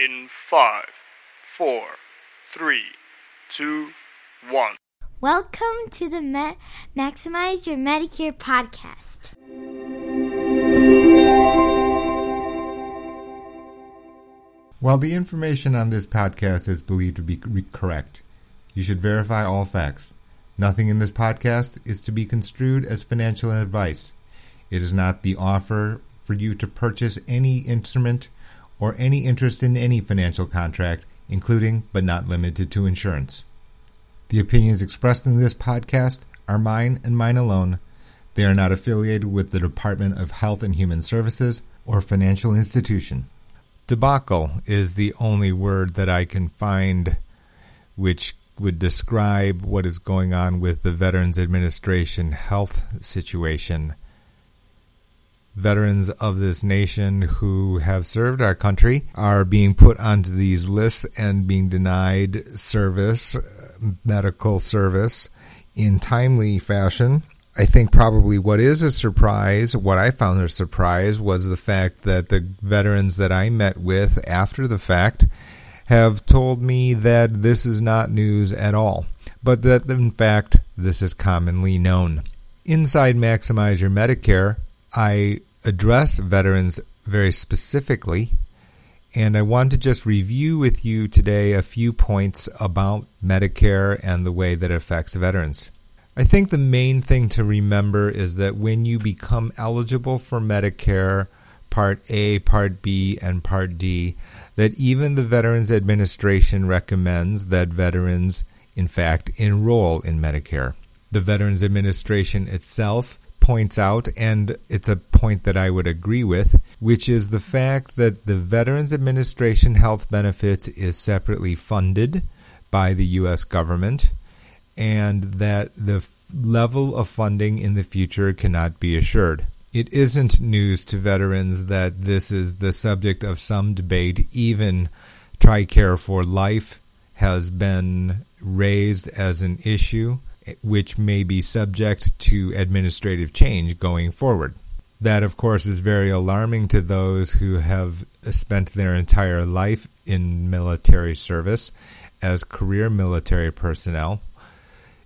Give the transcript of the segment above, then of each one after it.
in five, four, three, two, one. Welcome to the Me- Maximize Your Medicare podcast. While the information on this podcast is believed to be re- correct, you should verify all facts. Nothing in this podcast is to be construed as financial advice. It is not the offer for you to purchase any instrument or any interest in any financial contract, including but not limited to insurance. The opinions expressed in this podcast are mine and mine alone. They are not affiliated with the Department of Health and Human Services or financial institution. Debacle is the only word that I can find which would describe what is going on with the Veterans Administration health situation. Veterans of this nation who have served our country are being put onto these lists and being denied service, medical service, in timely fashion. I think probably what is a surprise, what I found a surprise, was the fact that the veterans that I met with after the fact have told me that this is not news at all, but that in fact this is commonly known. Inside Maximize Your Medicare, I address veterans very specifically, and I want to just review with you today a few points about Medicare and the way that it affects veterans. I think the main thing to remember is that when you become eligible for Medicare, Part A, Part B, and Part D, that even the Veterans Administration recommends that veterans, in fact, enroll in Medicare. The Veterans Administration itself points out, and it's a point that I would agree with, which is the fact that the Veterans Administration health benefits is separately funded by the U.S. government and that the level of funding in the future cannot be assured. It isn't news to veterans that this is the subject of some debate. Even TRICARE for Life has been raised as an issue, which may be subject to administrative change going forward. That, of course, is very alarming to those who have spent their entire life in military service as career military personnel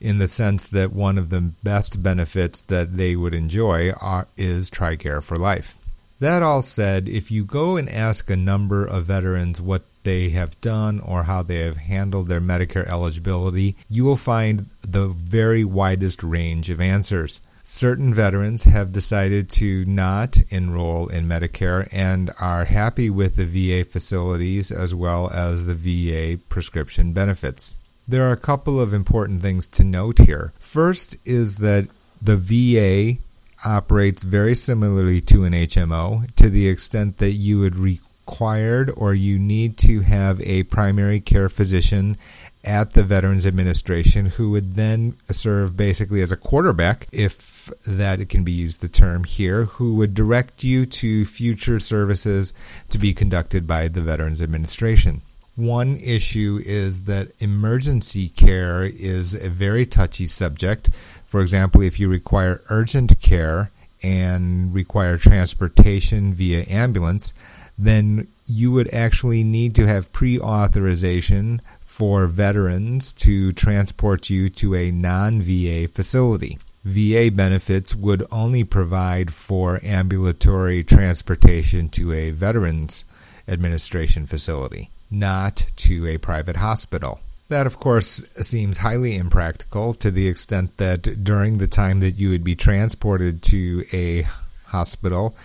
in the sense that one of the best benefits that they would enjoy are, is TRICARE for life. That all said, if you go and ask a number of veterans what they have done or how they have handled their Medicare eligibility, you will find the very widest range of answers. Certain veterans have decided to not enroll in Medicare and are happy with the VA facilities as well as the VA prescription benefits. There are a couple of important things to note here. First is that the VA operates very similarly to an HMO to the extent that you would required or you need to have a primary care physician at the Veterans Administration who would then serve basically as a quarterback, if that can be used the term here, who would direct you to future services to be conducted by the Veterans Administration. One issue is that emergency care is a very touchy subject. For example, if you require urgent care and require transportation via ambulance, then you would actually need to have pre authorization for veterans to transport you to a non VA facility. VA benefits would only provide for ambulatory transportation to a Veterans Administration facility not to a private hospital. That, of course, seems highly impractical to the extent that during the time that you would be transported to a hospital,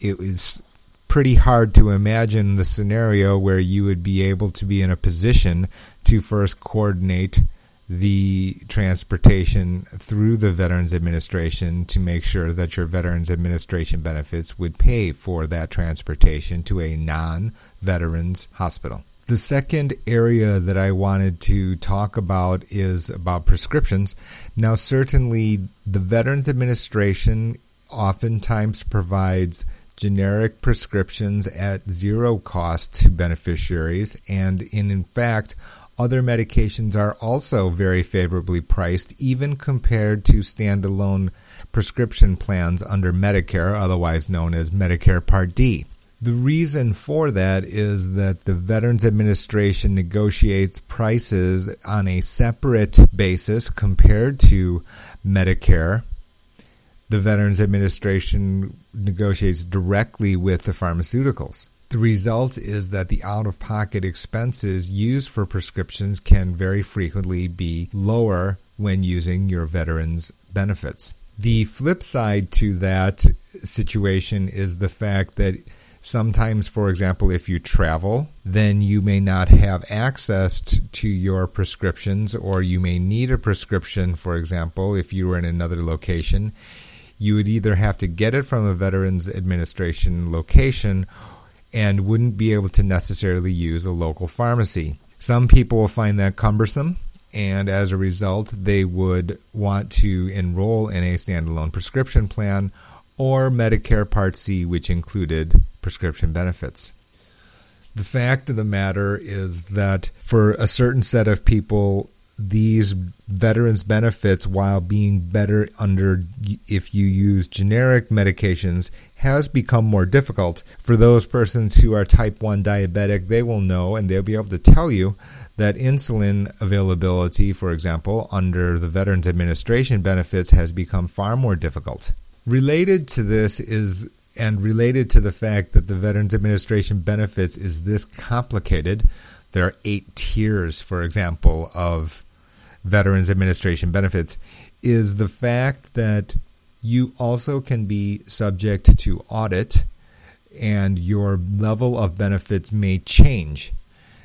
it was pretty hard to imagine the scenario where you would be able to be in a position to first coordinate the transportation through the Veterans Administration to make sure that your Veterans Administration benefits would pay for that transportation to a non veterans hospital. The second area that I wanted to talk about is about prescriptions. Now, certainly, the Veterans Administration oftentimes provides generic prescriptions at zero cost to beneficiaries, and in, fact, other medications are also very favorably priced, even compared to standalone prescription plans under Medicare, otherwise known as Medicare Part D. The reason for that is that the Veterans Administration negotiates prices on a separate basis compared to Medicare. The Veterans Administration negotiates directly with the pharmaceuticals. The result is that the out of pocket expenses used for prescriptions can very frequently be lower when using your veterans benefits. The flip side to that situation is the fact that sometimes, for example, if you travel, then you may not have access to your prescriptions, or you may need a prescription, for example, if you were in another location. You would either have to get it from a Veterans Administration location and wouldn't be able to necessarily use a local pharmacy. Some people will find that cumbersome, and as a result, they would want to enroll in a standalone prescription plan or Medicare Part C, which included prescription benefits. The fact of the matter is that for a certain set of people, these veterans benefits while being better under if you use generic medications has become more difficult. For those persons who are type 1 diabetic they will know and they'll be able to tell you that insulin availability for example under the veterans administration benefits has become far more difficult. Related to this is and related to the fact that the veterans administration benefits is this complicated there are eight tiers, for example, of Veterans Administration benefits, is the fact that you also can be subject to audit and your level of benefits may change.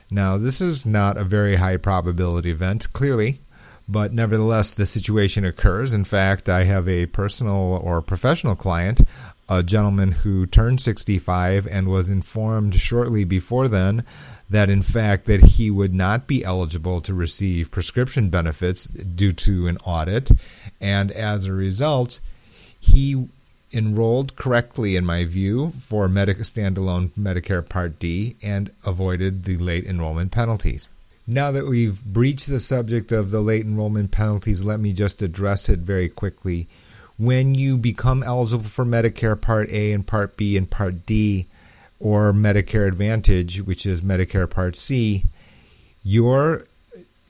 Now, this is not a very high probability event, clearly, but nevertheless, the situation occurs. In fact, I have a personal or professional client, a gentleman who turned 65 and was informed shortly before then that in fact that he would not be eligible to receive prescription benefits due to an audit and as a result he enrolled correctly in my view for Medic- standalone Medicare Part D and avoided the late enrollment penalties. Now that we've breached the subject of the late enrollment penalties, let me just address it very quickly. When you become eligible for Medicare Part A and Part B and Part D, or Medicare Advantage, which is Medicare Part C, your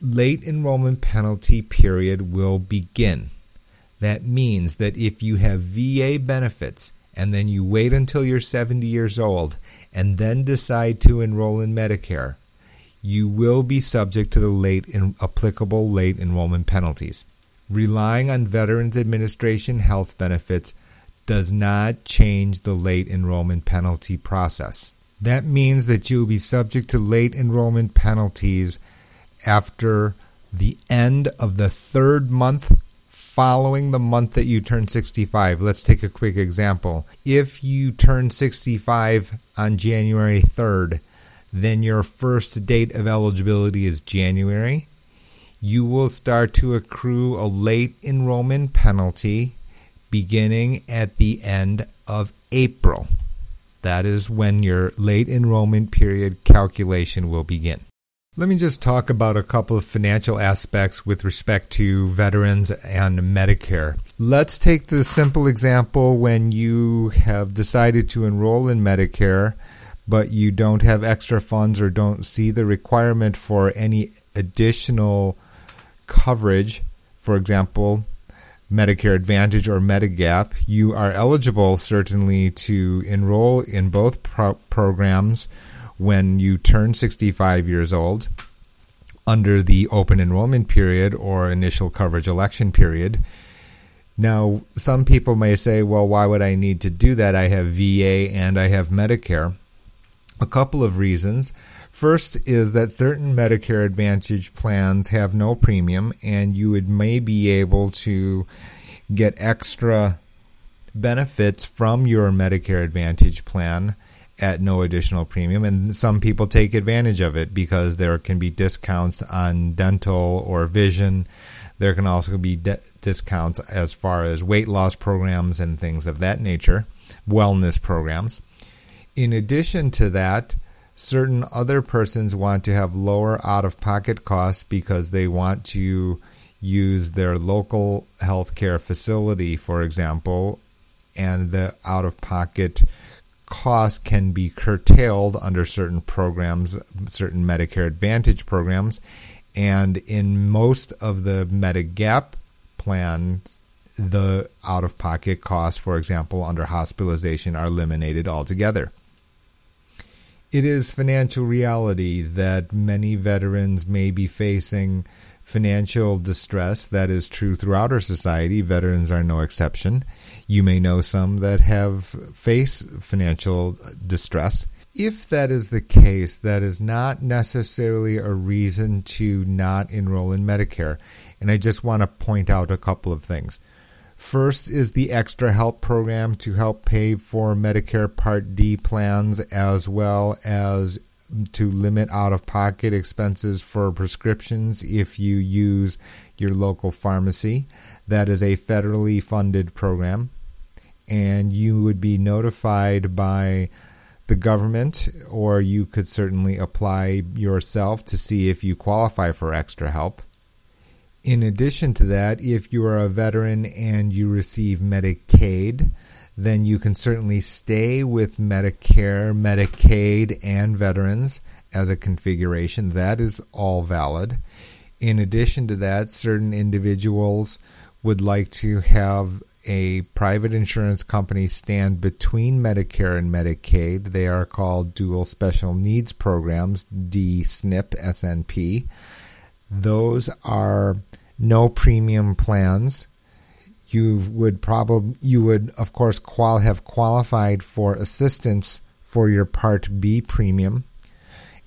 late enrollment penalty period will begin. That means that if you have VA benefits and then you wait until you're 70 years old and then decide to enroll in Medicare, you will be subject to the late in, applicable late enrollment penalties. Relying on Veterans Administration health benefits does not change the late enrollment penalty process. That means that you will be subject to late enrollment penalties after the end of the third month following the month that you turn 65. Let's take a quick example. If you turn 65 on January 3rd, then your first date of eligibility is January. You will start to accrue a late enrollment penalty beginning at the end of April. That is when your late enrollment period calculation will begin. Let me just talk about a couple of financial aspects with respect to veterans and Medicare. Let's take the simple example when you have decided to enroll in Medicare, but you don't have extra funds or don't see the requirement for any additional coverage. For example, Medicare Advantage or Medigap, you are eligible certainly to enroll in both pro- programs when you turn 65 years old under the open enrollment period or initial coverage election period. Now, some people may say, well, why would I need to do that? I have VA and I have Medicare. A couple of reasons. First is that certain Medicare Advantage plans have no premium, and you would may be able to get extra benefits from your Medicare Advantage plan at no additional premium. And some people take advantage of it because there can be discounts on dental or vision. There can also be de- discounts as far as weight loss programs and things of that nature, wellness programs. In addition to that, certain other persons want to have lower out of pocket costs because they want to use their local healthcare facility, for example, and the out of pocket cost can be curtailed under certain programs, certain Medicare Advantage programs. And in most of the Medigap plans, the out of pocket costs, for example, under hospitalization, are eliminated altogether. It is financial reality that many veterans may be facing financial distress. That is true throughout our society. Veterans are no exception. You may know some that have faced financial distress. If that is the case, that is not necessarily a reason to not enroll in Medicare. And I just want to point out a couple of things. First is the Extra Help program to help pay for Medicare Part D plans as well as to limit out of pocket expenses for prescriptions if you use your local pharmacy. That is a federally funded program, and you would be notified by the government, or you could certainly apply yourself to see if you qualify for extra help. In addition to that, if you are a veteran and you receive Medicaid, then you can certainly stay with Medicare, Medicaid, and veterans as a configuration. That is all valid. In addition to that, certain individuals would like to have a private insurance company stand between Medicare and Medicaid. They are called Dual Special Needs Programs, DSNP, SNP. Those are no premium plans. You would probably you would of course qual have qualified for assistance for your Part B premium.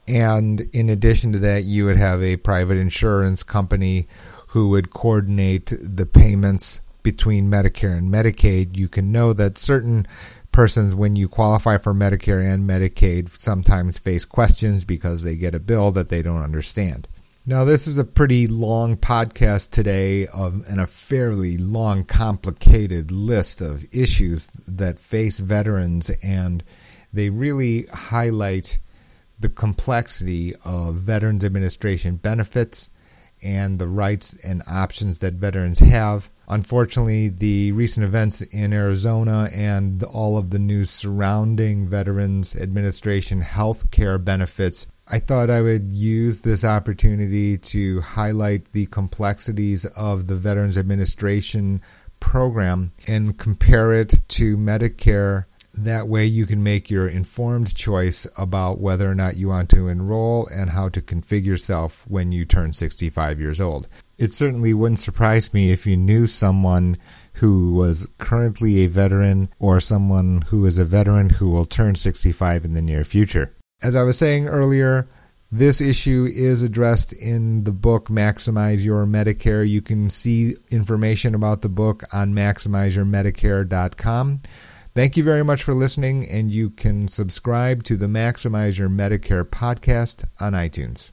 And in addition to that, you would have a private insurance company who would coordinate the payments between Medicare and Medicaid. You can know that certain persons, when you qualify for Medicare and Medicaid, sometimes face questions because they get a bill that they don't understand. Now, this is a pretty long podcast today of, and a fairly long, complicated list of issues that face veterans, and they really highlight the complexity of Veterans Administration benefits and the rights and options that veterans have. Unfortunately, the recent events in Arizona and all of the news surrounding Veterans Administration health care benefits I thought I would use this opportunity to highlight the complexities of the Veterans Administration program and compare it to Medicare. That way, you can make your informed choice about whether or not you want to enroll and how to configure yourself when you turn 65 years old. It certainly wouldn't surprise me if you knew someone who was currently a veteran or someone who is a veteran who will turn 65 in the near future. As I was saying earlier, this issue is addressed in the book Maximize Your Medicare. You can see information about the book on maximizeyourmedicare.com. Thank you very much for listening, and you can subscribe to the Maximize Your Medicare podcast on iTunes.